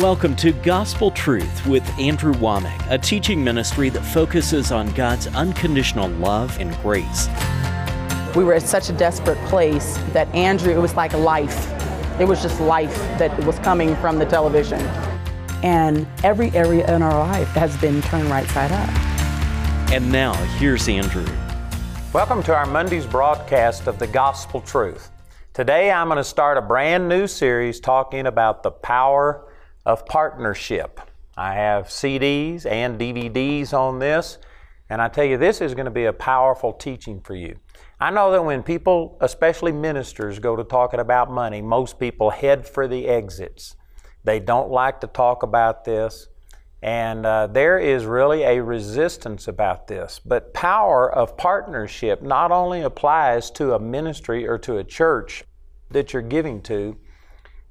Welcome to Gospel Truth with Andrew Wommack, a teaching ministry that focuses on God's unconditional love and grace. We were at such a desperate place that Andrew, it was like life. It was just life that was coming from the television. And every area in our life has been turned right side up. And now, here's Andrew. Welcome to our Monday's broadcast of the Gospel Truth. Today I'm going to start a brand new series talking about the power of partnership. I have CDs and DVDs on this, and I tell you, this is going to be a powerful teaching for you. I know that when people, especially ministers, go to talking about money, most people head for the exits. They don't like to talk about this, and uh, there is really a resistance about this. But power of partnership not only applies to a ministry or to a church that you're giving to,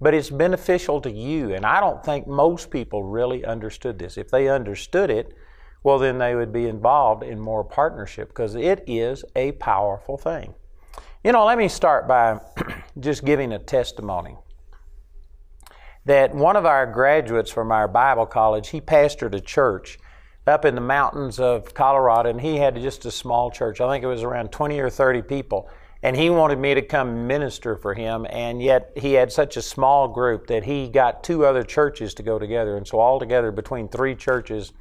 but it's beneficial to you. And I don't think most people really understood this. If they understood it, well, then they would be involved in more partnership because it is a powerful thing. You know, let me start by just giving a testimony that one of our graduates from our Bible college, he pastored a church up in the mountains of Colorado, and he had just a small church. I think it was around 20 or 30 people and he wanted me to come minister for him and yet he had such a small group that he got two other churches to go together. And so altogether between three churches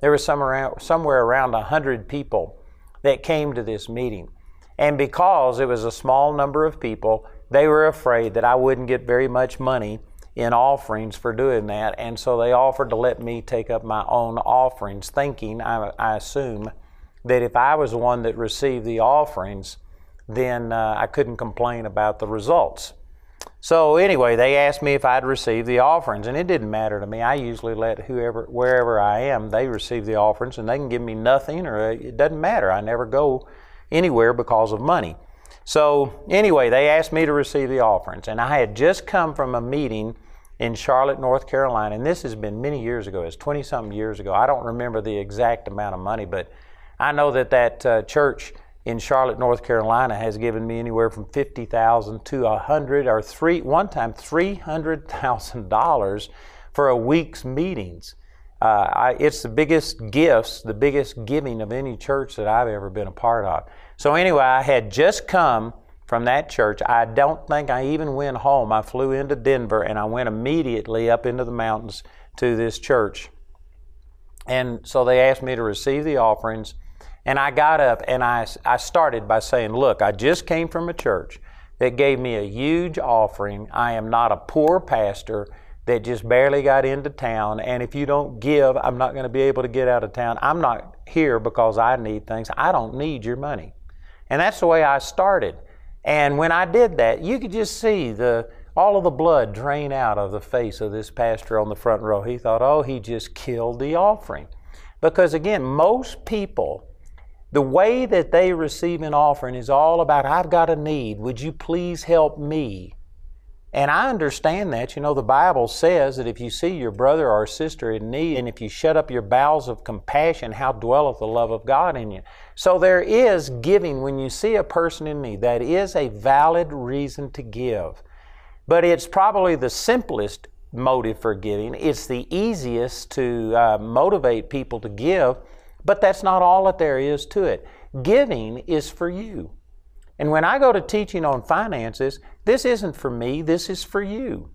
there was some around, somewhere around 100 people that came to this meeting. And because it was a small number of people they were afraid that i wouldn't get very much money in offerings for doing that. And so they offered to let me take up my own offerings thinking i, I assume that if i was the one that received the offerings then uh, I couldn't complain about the results. So anyway, they asked me if I'd receive the offerings, and it didn't matter to me. I usually let whoever, wherever I am, they receive the offerings, and they can give me nothing, or it doesn't matter. I never go anywhere because of money. So anyway, they asked me to receive the offerings, and I had just come from a meeting in Charlotte, North Carolina, and this has been many years ago. It's 20 something years ago. I don't remember the exact amount of money, but I know that that uh, church in Charlotte, North Carolina, has given me anywhere from fifty thousand to a hundred or three one time three hundred thousand dollars for a week's meetings. Uh, I, it's the biggest gifts, the biggest giving of any church that I've ever been a part of. So anyway, I had just come from that church. I don't think I even went home. I flew into Denver and I went immediately up into the mountains to this church. And so they asked me to receive the offerings and I got up and I, I started by saying, Look, I just came from a church that gave me a huge offering. I am not a poor pastor that just barely got into town. And if you don't give, I'm not going to be able to get out of town. I'm not here because I need things. I don't need your money. And that's the way I started. And when I did that, you could just see the all of the blood drain out of the face of this pastor on the front row. He thought, oh, he just killed the offering. Because again, most people the way that they receive an offering is all about, I've got a need. Would you please help me? And I understand that. You know, the Bible says that if you see your brother or sister in need, and if you shut up your bowels of compassion, how dwelleth the love of God in you? So there is giving when you see a person in need. That is a valid reason to give. But it's probably the simplest motive for giving. It's the easiest to uh, motivate people to give but that's not all that there is to it. Giving is for you. And when I go to teaching on finances, this isn't for me, this is for you.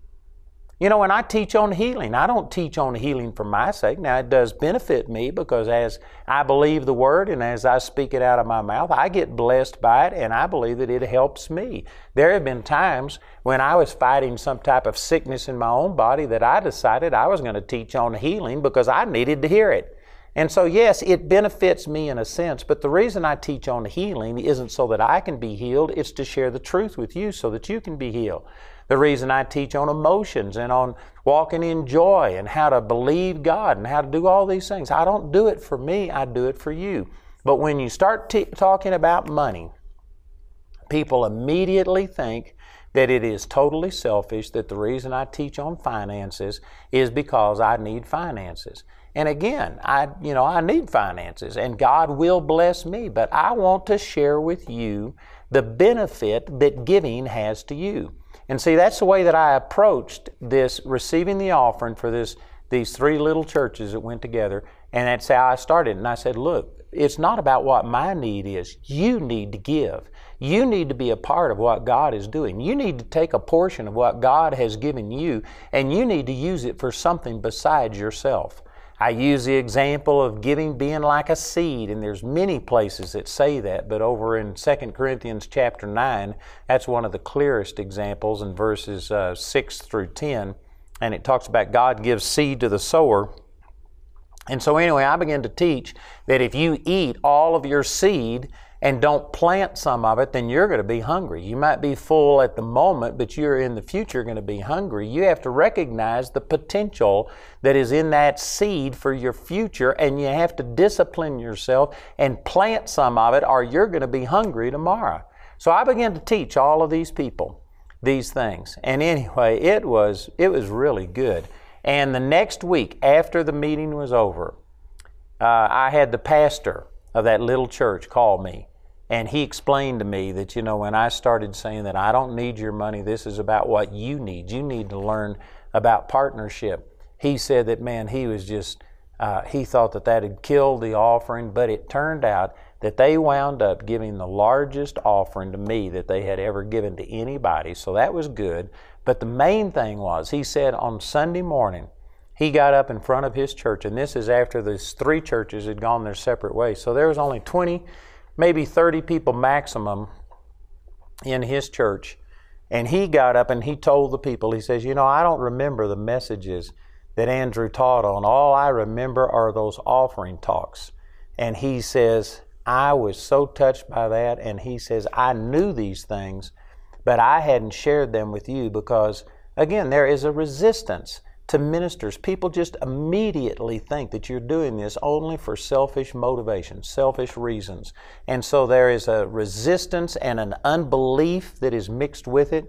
You know, when I teach on healing, I don't teach on healing for my sake. Now, it does benefit me because as I believe the word and as I speak it out of my mouth, I get blessed by it and I believe that it helps me. There have been times when I was fighting some type of sickness in my own body that I decided I was going to teach on healing because I needed to hear it. And so, yes, it benefits me in a sense, but the reason I teach on healing isn't so that I can be healed, it's to share the truth with you so that you can be healed. The reason I teach on emotions and on walking in joy and how to believe God and how to do all these things, I don't do it for me, I do it for you. But when you start t- talking about money, people immediately think that it is totally selfish, that the reason I teach on finances is because I need finances. And again, I you know, I need finances and God will bless me, but I want to share with you the benefit that giving has to you. And see, that's the way that I approached this receiving the offering for this these three little churches that went together. And that's how I started. And I said, look, it's not about what my need is. You need to give. You need to be a part of what God is doing. You need to take a portion of what God has given you and you need to use it for something besides yourself. I use the example of giving being like a seed, and there's many places that say that, but over in 2 Corinthians chapter 9, that's one of the clearest examples in verses uh, 6 through 10 and it talks about God gives seed to the sower. And so, anyway, I began to teach that if you eat all of your seed and don't plant some of it, then you're going to be hungry. You might be full at the moment, but you're in the future going to be hungry. You have to recognize the potential that is in that seed for your future, and you have to discipline yourself and plant some of it, or you're going to be hungry tomorrow. So I began to teach all of these people these things. And anyway, it was it was really good. And the next week after the meeting was over, uh, I had the pastor of that little church call me, and he explained to me that you know when I started saying that I don't need your money, this is about what you need. You need to learn about partnership. He said that man, he was just uh, he thought that that had killed the offering, but it turned out that they wound up giving the largest offering to me that they had ever given to anybody. So that was good. But the main thing was, he said on Sunday morning, he got up in front of his church, and this is after these three churches had gone their separate ways. So there was only 20, maybe 30 people maximum in his church. And he got up and he told the people, he says, You know, I don't remember the messages that Andrew taught on. All I remember are those offering talks. And he says, I was so touched by that. And he says, I knew these things, but I hadn't shared them with you because, again, there is a resistance to ministers. People just immediately think that you're doing this only for selfish motivations, selfish reasons. And so there is a resistance and an unbelief that is mixed with it.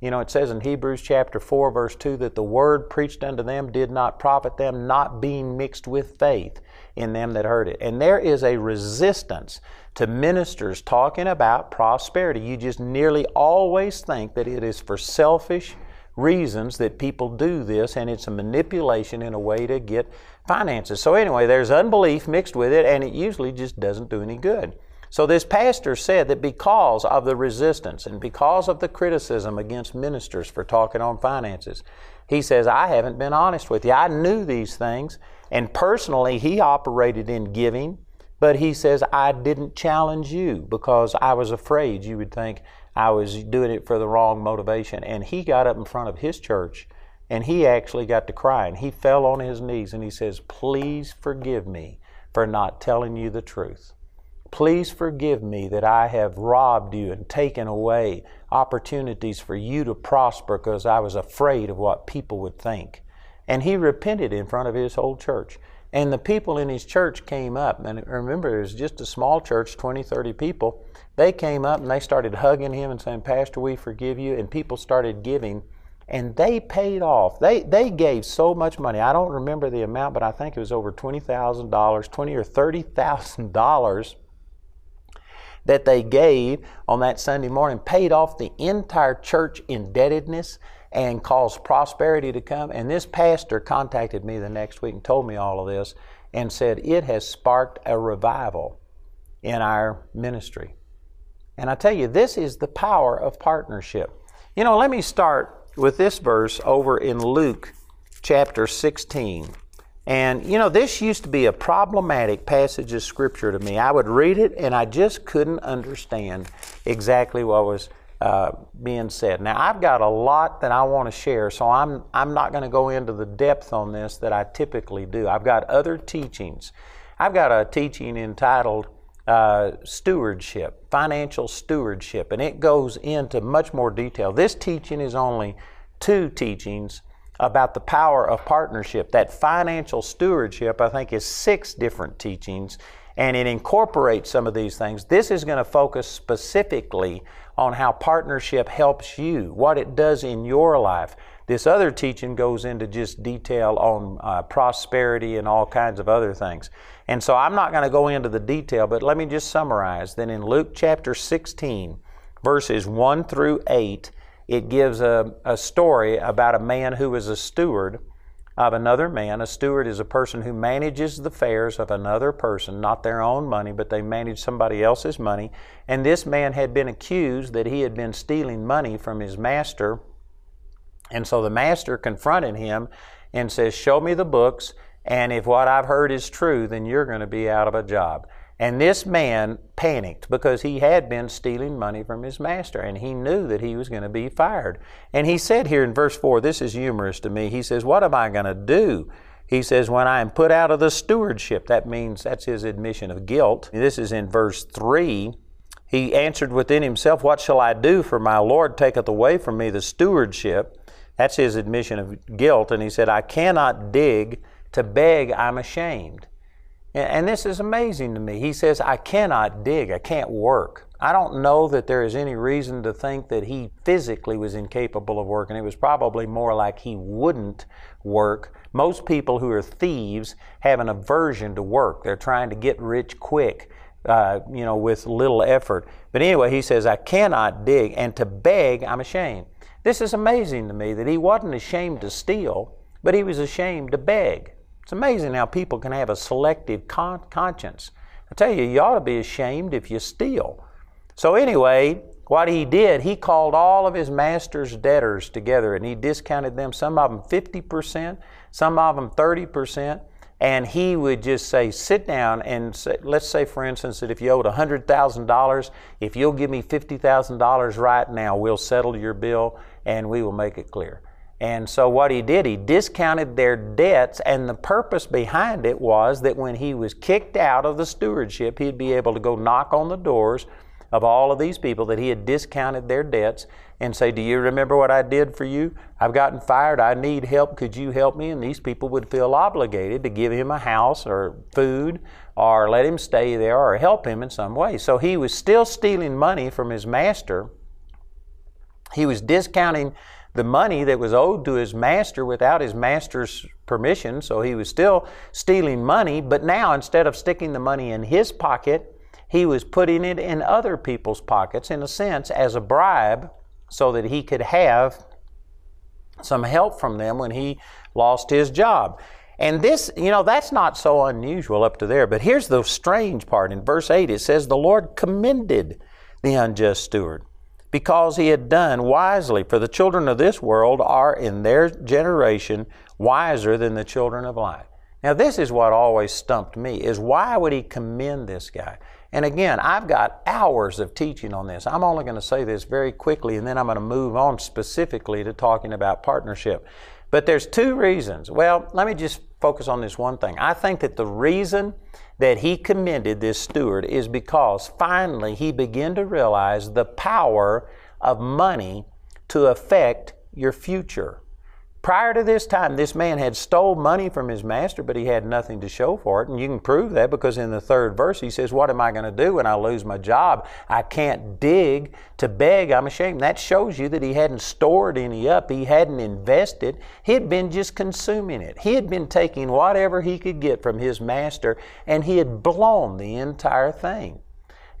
You know, it says in Hebrews chapter 4, verse 2, that the word preached unto them did not profit them, not being mixed with faith in them that heard it. And there is a resistance to ministers talking about prosperity. You just nearly always think that it is for selfish reasons that people do this, and it's a manipulation in a way to get finances. So, anyway, there's unbelief mixed with it, and it usually just doesn't do any good. So, this pastor said that because of the resistance and because of the criticism against ministers for talking on finances, he says, I haven't been honest with you. I knew these things, and personally, he operated in giving, but he says, I didn't challenge you because I was afraid you would think I was doing it for the wrong motivation. And he got up in front of his church and he actually got to crying. He fell on his knees and he says, Please forgive me for not telling you the truth. Please forgive me that I have robbed you and taken away opportunities for you to prosper because I was afraid of what people would think. And he repented in front of his whole church. And the people in his church came up, and remember, it was just a small church, 20, 30 people. They came up and they started hugging him and saying, Pastor, we forgive you. And people started giving, and they paid off. They, they gave so much money. I don't remember the amount, but I think it was over $20,000, 20 or $30,000 that they gave on that Sunday morning, paid off the entire church indebtedness and caused prosperity to come. And this pastor contacted me the next week and told me all of this and said, It has sparked a revival in our ministry. And I tell you, this is the power of partnership. You know, let me start with this verse over in Luke chapter 16. And, you know, this used to be a problematic passage of Scripture to me. I would read it and I just couldn't understand exactly what was uh, being said. Now, I've got a lot that I want to share, so I'm, I'm not going to go into the depth on this that I typically do. I've got other teachings. I've got a teaching entitled uh, Stewardship, Financial Stewardship, and it goes into much more detail. This teaching is only two teachings about the power of partnership. That financial stewardship, I think, is six different teachings, and it incorporates some of these things. This is going to focus specifically on how partnership helps you, what it does in your life. This other teaching goes into just detail on uh, prosperity and all kinds of other things. And so I'm not going to go into the detail, but let me just summarize. Then in Luke chapter 16, verses 1 through 8, it gives a, a story about a man who was a steward of another man. A steward is a person who manages the affairs of another person, not their own money, but they manage somebody else's money. And this man had been accused that he had been stealing money from his master. And so the master confronted him and says, Show me the books, and if what I've heard is true, then you're going to be out of a job. And this man panicked because he had been stealing money from his master and he knew that he was going to be fired. And he said here in verse 4, this is humorous to me. He says, What am I going to do? He says, When I am put out of the stewardship, that means that's his admission of guilt. This is in verse 3. He answered within himself, What shall I do? For my Lord taketh away from me the stewardship. That's his admission of guilt. And he said, I cannot dig to beg, I'm ashamed. And this is amazing to me. He says, I cannot dig, I can't work. I don't know that there is any reason to think that he physically was incapable of working. It was probably more like he wouldn't work. Most people who are thieves have an aversion to work. They're trying to get rich quick, uh, you know, with little effort. But anyway, he says, I cannot dig, and to beg, I'm ashamed. This is amazing to me that he wasn't ashamed to steal, but he was ashamed to beg. It's amazing how people can have a selective con- conscience. I tell you, you ought to be ashamed if you steal. So, anyway, what he did, he called all of his master's debtors together and he discounted them, some of them 50%, some of them 30%. And he would just say, sit down and say, let's say, for instance, that if you owed $100,000, if you'll give me $50,000 right now, we'll settle your bill and we will make it clear. And so what he did, he discounted their debts, and the purpose behind it was that when he was kicked out of the stewardship, he'd be able to go knock on the doors of all of these people that he had discounted their debts and say, Do you remember what I did for you? I've gotten fired. I need help. Could you help me? And these people would feel obligated to give him a house or food or let him stay there or help him in some way. So he was still stealing money from his master. He was discounting the money that was owed to his master without his master's permission. So he was still stealing money, but now instead of sticking the money in his pocket, he was putting it in other people's pockets, in a sense, as a bribe, so that he could have some help from them when he lost his job. And this, you know, that's not so unusual up to there. But here's the strange part. In verse 8, it says, The Lord commended the unjust steward because he had done wisely. For the children of this world are in their generation wiser than the children of light. Now, this is what always stumped me is why would he commend this guy? And again, I've got hours of teaching on this. I'm only going to say this very quickly and then I'm going to move on specifically to talking about partnership. But there's two reasons. Well, let me just focus on this one thing. I think that the reason that he commended this steward is because finally he began to realize the power of money to affect your future. Prior to this time, this man had stole money from his master, but he had nothing to show for it. And you can prove that because in the third verse he says, What am I going to do when I lose my job? I can't dig to beg. I'm ashamed. That shows you that he hadn't stored any up. He hadn't invested. He had been just consuming it. He had been taking whatever he could get from his master and he had blown the entire thing.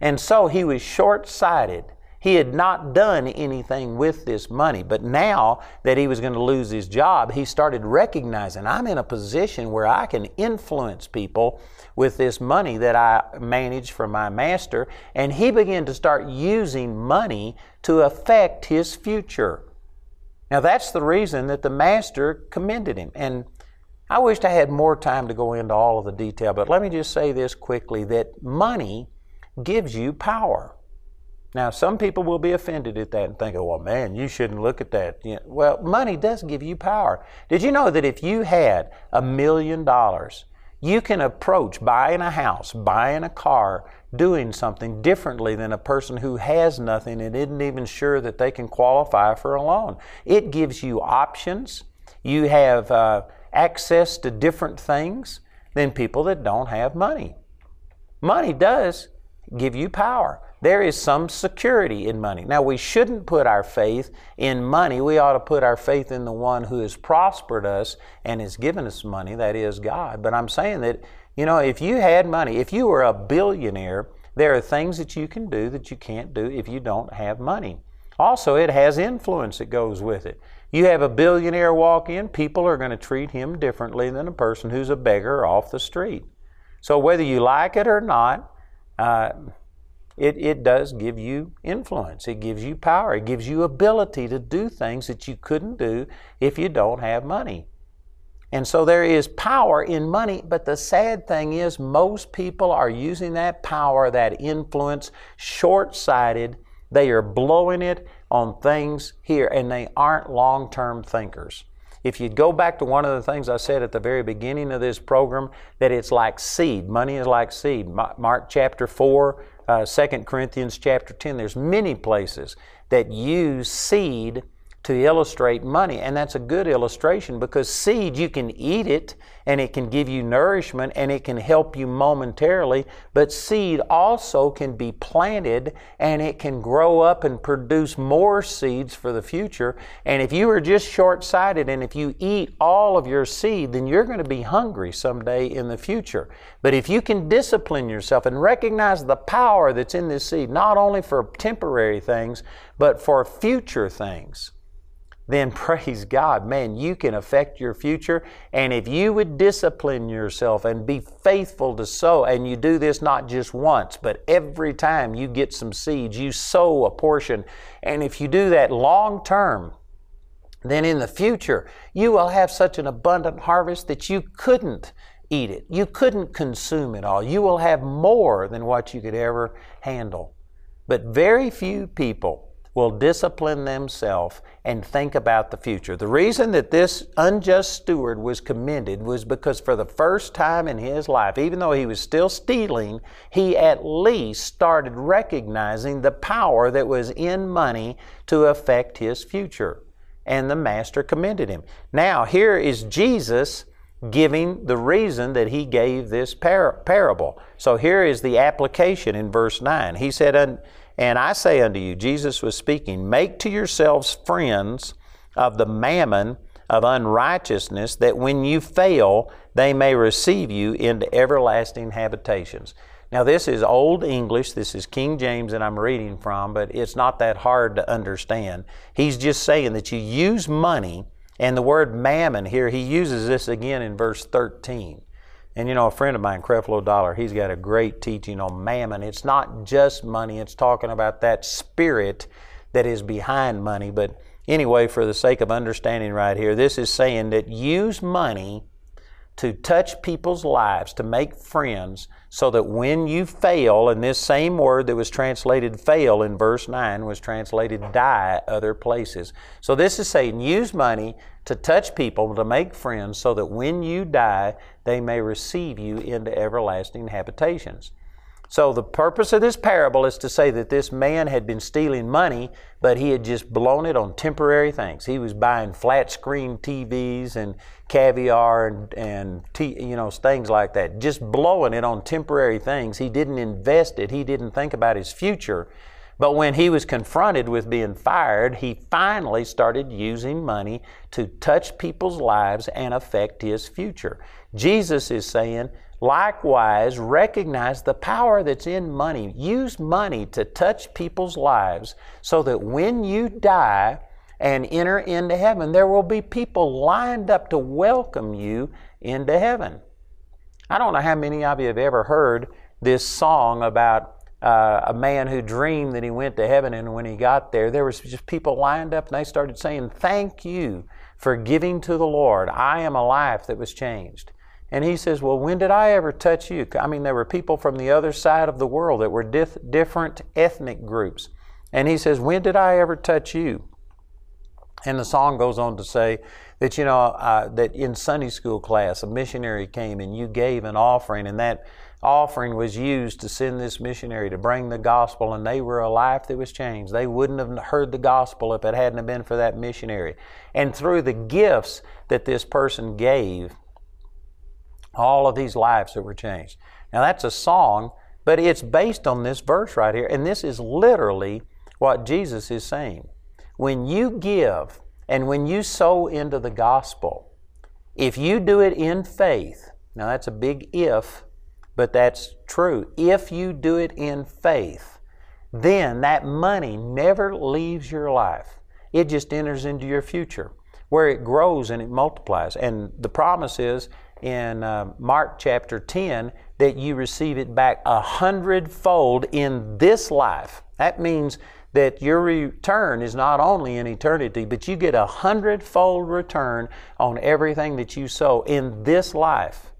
And so he was short sighted he had not done anything with this money, but now that he was going to lose his job, he started recognizing I'm in a position where I can influence people with this money that I manage for my master. And he began to start using money to affect his future. Now, that's the reason that the master commended him. And I wished I had more time to go into all of the detail, but let me just say this quickly that money gives you power. Now, some people will be offended at that and think, oh, well, man, you shouldn't look at that. You know, well, money does give you power. Did you know that if you had a million dollars, you can approach buying a house, buying a car, doing something differently than a person who has nothing and isn't even sure that they can qualify for a loan. It gives you options. You have uh, access to different things than people that don't have money. Money does give you power. There is some security in money. Now, we shouldn't put our faith in money. We ought to put our faith in the one who has prospered us and has given us money, that is God. But I'm saying that, you know, if you had money, if you were a billionaire, there are things that you can do that you can't do if you don't have money. Also, it has influence that goes with it. You have a billionaire walk in, people are going to treat him differently than a person who's a beggar off the street. So, whether you like it or not, uh, it, it does give you influence. It gives you power. It gives you ability to do things that you couldn't do if you don't have money. And so there is power in money, but the sad thing is, most people are using that power, that influence, short sighted. They are blowing it on things here, and they aren't long term thinkers. If you go back to one of the things I said at the very beginning of this program, that it's like seed. Money is like seed. Mark chapter 4, uh, 2 Corinthians chapter 10, there's many places that use seed to illustrate money. And that's a good illustration because seed, you can eat it and it can give you nourishment and it can help you momentarily. But seed also can be planted and it can grow up and produce more seeds for the future. And if you are just short sighted and if you eat all of your seed, then you're going to be hungry someday in the future. But if you can discipline yourself and recognize the power that's in this seed, not only for temporary things, but for future things, then praise God, man, you can affect your future. And if you would discipline yourself and be faithful to sow, and you do this not just once, but every time you get some seeds, you sow a portion. And if you do that long term, then in the future, you will have such an abundant harvest that you couldn't eat it. You couldn't consume it all. You will have more than what you could ever handle. But very few people will discipline themselves and think about the future. The reason that this unjust steward was commended was because for the first time in his life, even though he was still stealing, he at least started recognizing the power that was in money to affect his future. And the master commended him. Now, here is Jesus giving the reason that he gave this par- parable. So here is the application in verse 9. He said, and I say unto you, Jesus was speaking, make to yourselves friends of the mammon of unrighteousness, that when you fail, they may receive you into everlasting habitations. Now, this is Old English. This is King James that I'm reading from, but it's not that hard to understand. He's just saying that you use money, and the word mammon here, he uses this again in verse 13. And you know, a friend of mine, Creflo Dollar, he's got a great teaching on mammon. It's not just money, it's talking about that spirit that is behind money. But anyway, for the sake of understanding right here, this is saying that use money to touch people's lives, to make friends, so that when you fail, and this same word that was translated fail in verse 9 was translated die other places. So this is saying use money to touch people, to make friends, so that when you die, they may receive you into everlasting habitations. So, the purpose of this parable is to say that this man had been stealing money, but he had just blown it on temporary things. He was buying flat screen TVs and caviar and, and tea, you know, things like that, just blowing it on temporary things. He didn't invest it, he didn't think about his future. But when he was confronted with being fired, he finally started using money to touch people's lives and affect his future. Jesus is saying, likewise, recognize the power that's in money. Use money to touch people's lives so that when you die and enter into heaven, there will be people lined up to welcome you into heaven. I don't know how many of you have ever heard this song about uh, a man who dreamed that he went to heaven, and when he got there, there was just people lined up, and they started saying, "Thank you for giving to the Lord. I am a life that was changed." And he says, Well, when did I ever touch you? I mean, there were people from the other side of the world that were dif- different ethnic groups. And he says, When did I ever touch you? And the song goes on to say that, you know, uh, that in Sunday school class, a missionary came and you gave an offering, and that offering was used to send this missionary to bring the gospel, and they were a life that was changed. They wouldn't have heard the gospel if it hadn't been for that missionary. And through the gifts that this person gave, all of these lives that were changed. Now, that's a song, but it's based on this verse right here, and this is literally what Jesus is saying. When you give and when you sow into the gospel, if you do it in faith, now that's a big if but that's true. If you do it in faith, then that money never leaves your life. It just enters into your future where it grows and it multiplies. And the promise is in uh, Mark chapter 10 that you receive it back a hundredfold in this life. That means that your return is not only in eternity, but you get a hundredfold return on everything that you sow in this life.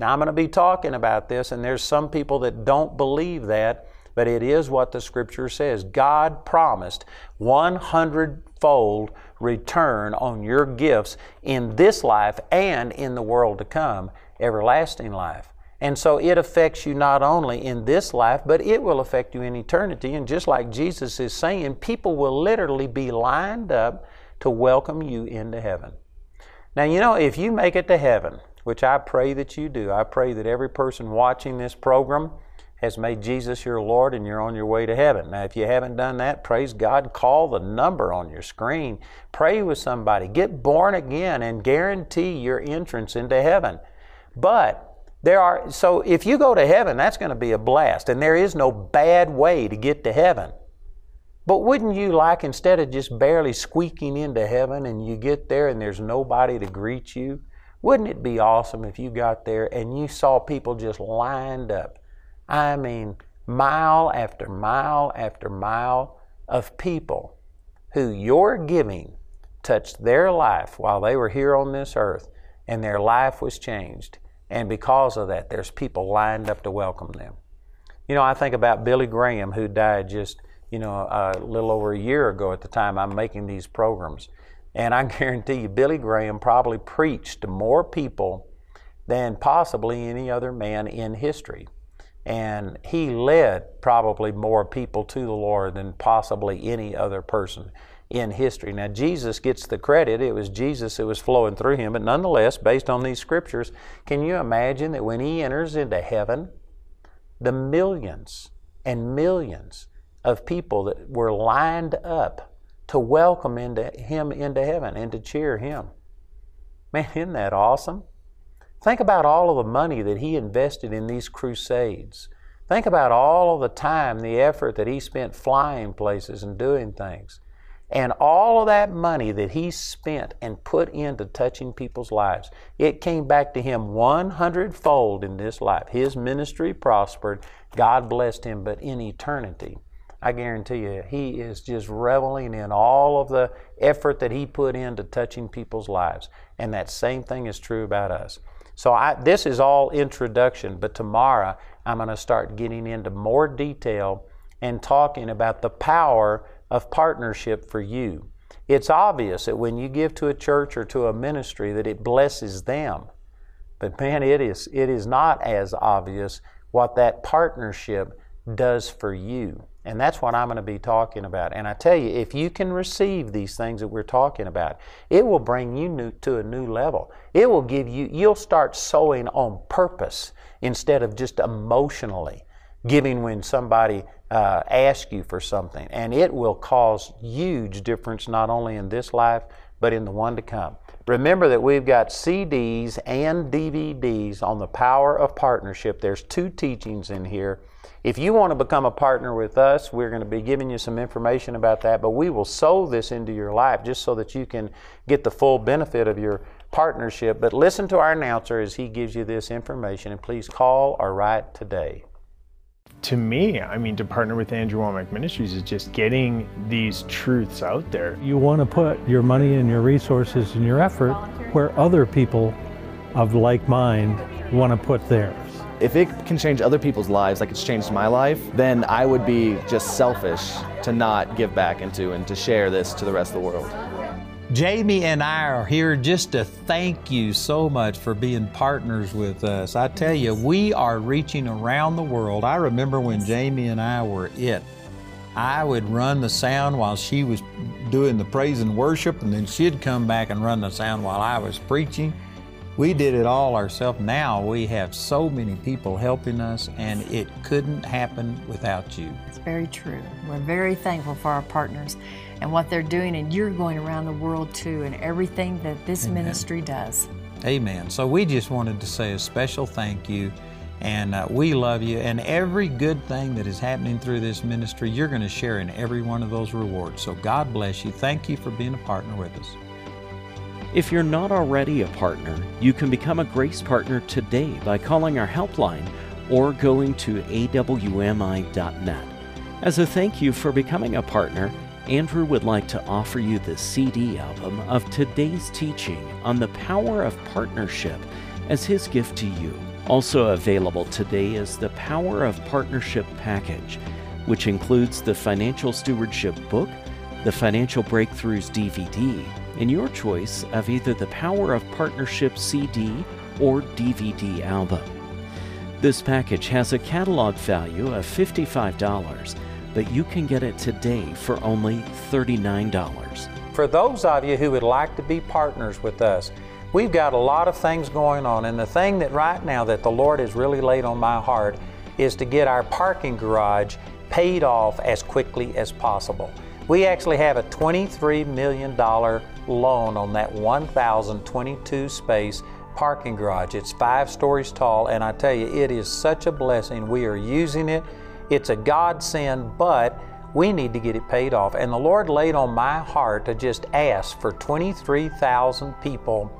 Now, I'm going to be talking about this, and there's some people that don't believe that, but it is what the Scripture says. God promised 100 fold return on your gifts in this life and in the world to come, everlasting life. And so it affects you not only in this life, but it will affect you in eternity. And just like Jesus is saying, people will literally be lined up to welcome you into heaven. Now, you know, if you make it to heaven, which I pray that you do, I pray that every person watching this program has made Jesus your Lord and you're on your way to heaven. Now, if you haven't done that, praise God, call the number on your screen. Pray with somebody. Get born again and guarantee your entrance into heaven. But there are, so if you go to heaven, that's going to be a blast. And there is no bad way to get to heaven. But wouldn't you like, instead of just barely squeaking into heaven and you get there and there's nobody to greet you, wouldn't it be awesome if you got there and you saw people just lined up? I mean, mile after mile after mile of people who your giving touched their life while they were here on this earth and their life was changed. And because of that, there's people lined up to welcome them. You know, I think about Billy Graham, who died just, you know, a little over a year ago at the time I'm making these programs. And I guarantee you, Billy Graham probably preached to more people than possibly any other man in history. And he led probably more people to the Lord than possibly any other person in history. Now, Jesus gets the credit. It was Jesus that was flowing through him. But nonetheless, based on these scriptures, can you imagine that when he enters into heaven, the millions and millions of people that were lined up to welcome into him into heaven and to cheer him? Man, isn't that awesome? Think about all of the money that he invested in these crusades. Think about all of the time, the effort that he spent flying places and doing things. And all of that money that he spent and put into touching people's lives, it came back to him 100 fold in this life. His ministry prospered. God blessed him, but in eternity, I guarantee you, he is just reveling in all of the effort that he put into touching people's lives. And that same thing is true about us. So I, this is all introduction, but tomorrow I'm going to start getting into more detail and talking about the power of partnership for you. It's obvious that when you give to a church or to a ministry that it blesses them. But man, it is it is not as obvious what that partnership does for you. And that's what I'm going to be talking about. And I tell you, if you can receive these things that we're talking about, it will bring you new, to a new level. It will give you, you'll start sowing on purpose instead of just emotionally giving when somebody uh, asks you for something. And it will cause huge difference not only in this life, but in the one to come. Remember that we've got CDs and DVDs on the power of partnership. There's two teachings in here. If you want to become a partner with us, we're going to be giving you some information about that, but we will sow this into your life just so that you can get the full benefit of your partnership. But listen to our announcer as he gives you this information, and please call or write today. To me, I mean, to partner with Andrew Wommack Ministries is just getting these truths out there. You want to put your money and your resources and your effort where other people of like mind want to put theirs. If it can change other people's lives like it's changed my life, then I would be just selfish to not give back into and to share this to the rest of the world. Jamie and I are here just to thank you so much for being partners with us. I tell you, we are reaching around the world. I remember when Jamie and I were it. I would run the sound while she was doing the praise and worship, and then she'd come back and run the sound while I was preaching. We did it all ourselves. Now we have so many people helping us, and it couldn't happen without you. It's very true. We're very thankful for our partners and what they're doing, and you're going around the world too, and everything that this Amen. ministry does. Amen. So we just wanted to say a special thank you. And uh, we love you. And every good thing that is happening through this ministry, you're going to share in every one of those rewards. So God bless you. Thank you for being a partner with us. If you're not already a partner, you can become a Grace Partner today by calling our helpline or going to awmi.net. As a thank you for becoming a partner, Andrew would like to offer you the CD album of today's teaching on the power of partnership as his gift to you. Also available today is the Power of Partnership package, which includes the Financial Stewardship book, the Financial Breakthroughs DVD, and your choice of either the Power of Partnership CD or DVD album. This package has a catalog value of $55, but you can get it today for only $39. For those of you who would like to be partners with us, we've got a lot of things going on, and the thing that right now that the Lord has really laid on my heart is to get our parking garage paid off as quickly as possible. We actually have a $23 million loan on that 1,022 space parking garage. It's five stories tall, and I tell you, it is such a blessing. We are using it. It's a godsend, but we need to get it paid off. And the Lord laid on my heart to just ask for 23,000 people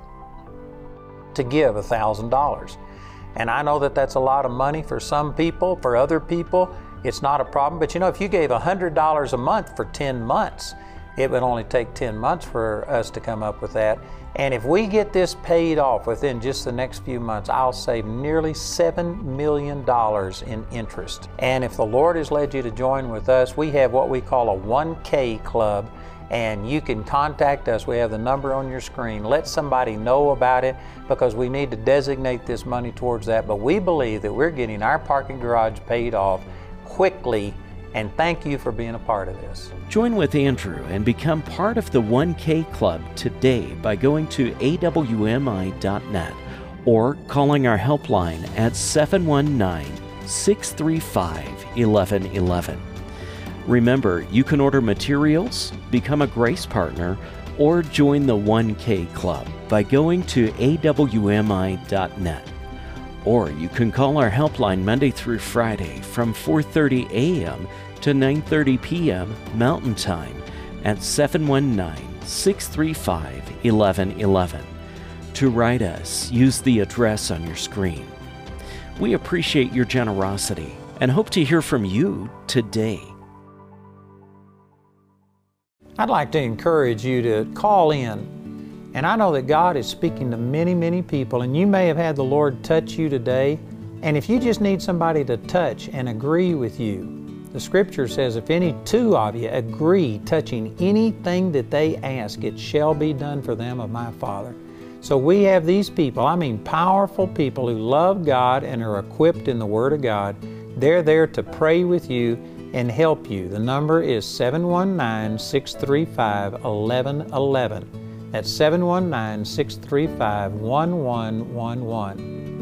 to give $1,000. And I know that that's a lot of money for some people. For other people, it's not a problem. But you know, if you gave $100 a month for 10 months, it would only take 10 months for us to come up with that. And if we get this paid off within just the next few months, I'll save nearly $7 million in interest. And if the Lord has led you to join with us, we have what we call a 1K club. And you can contact us. We have the number on your screen. Let somebody know about it because we need to designate this money towards that. But we believe that we're getting our parking garage paid off quickly and thank you for being a part of this. Join with Andrew and become part of the 1K Club today by going to awmi.net or calling our helpline at 719 635 1111. Remember, you can order materials, become a Grace Partner, or join the 1K Club by going to awmi.net. Or you can call our helpline Monday through Friday from 4:30 a.m. to 9:30 p.m. Mountain Time at 719-635-1111. To write us, use the address on your screen. We appreciate your generosity and hope to hear from you today. I'd like to encourage you to call in. And I know that God is speaking to many, many people, and you may have had the Lord touch you today. And if you just need somebody to touch and agree with you, the scripture says, If any two of you agree touching anything that they ask, it shall be done for them of my Father. So we have these people, I mean powerful people who love God and are equipped in the Word of God. They're there to pray with you and help you. The number is 719 635 1111. That's 719 635 1111.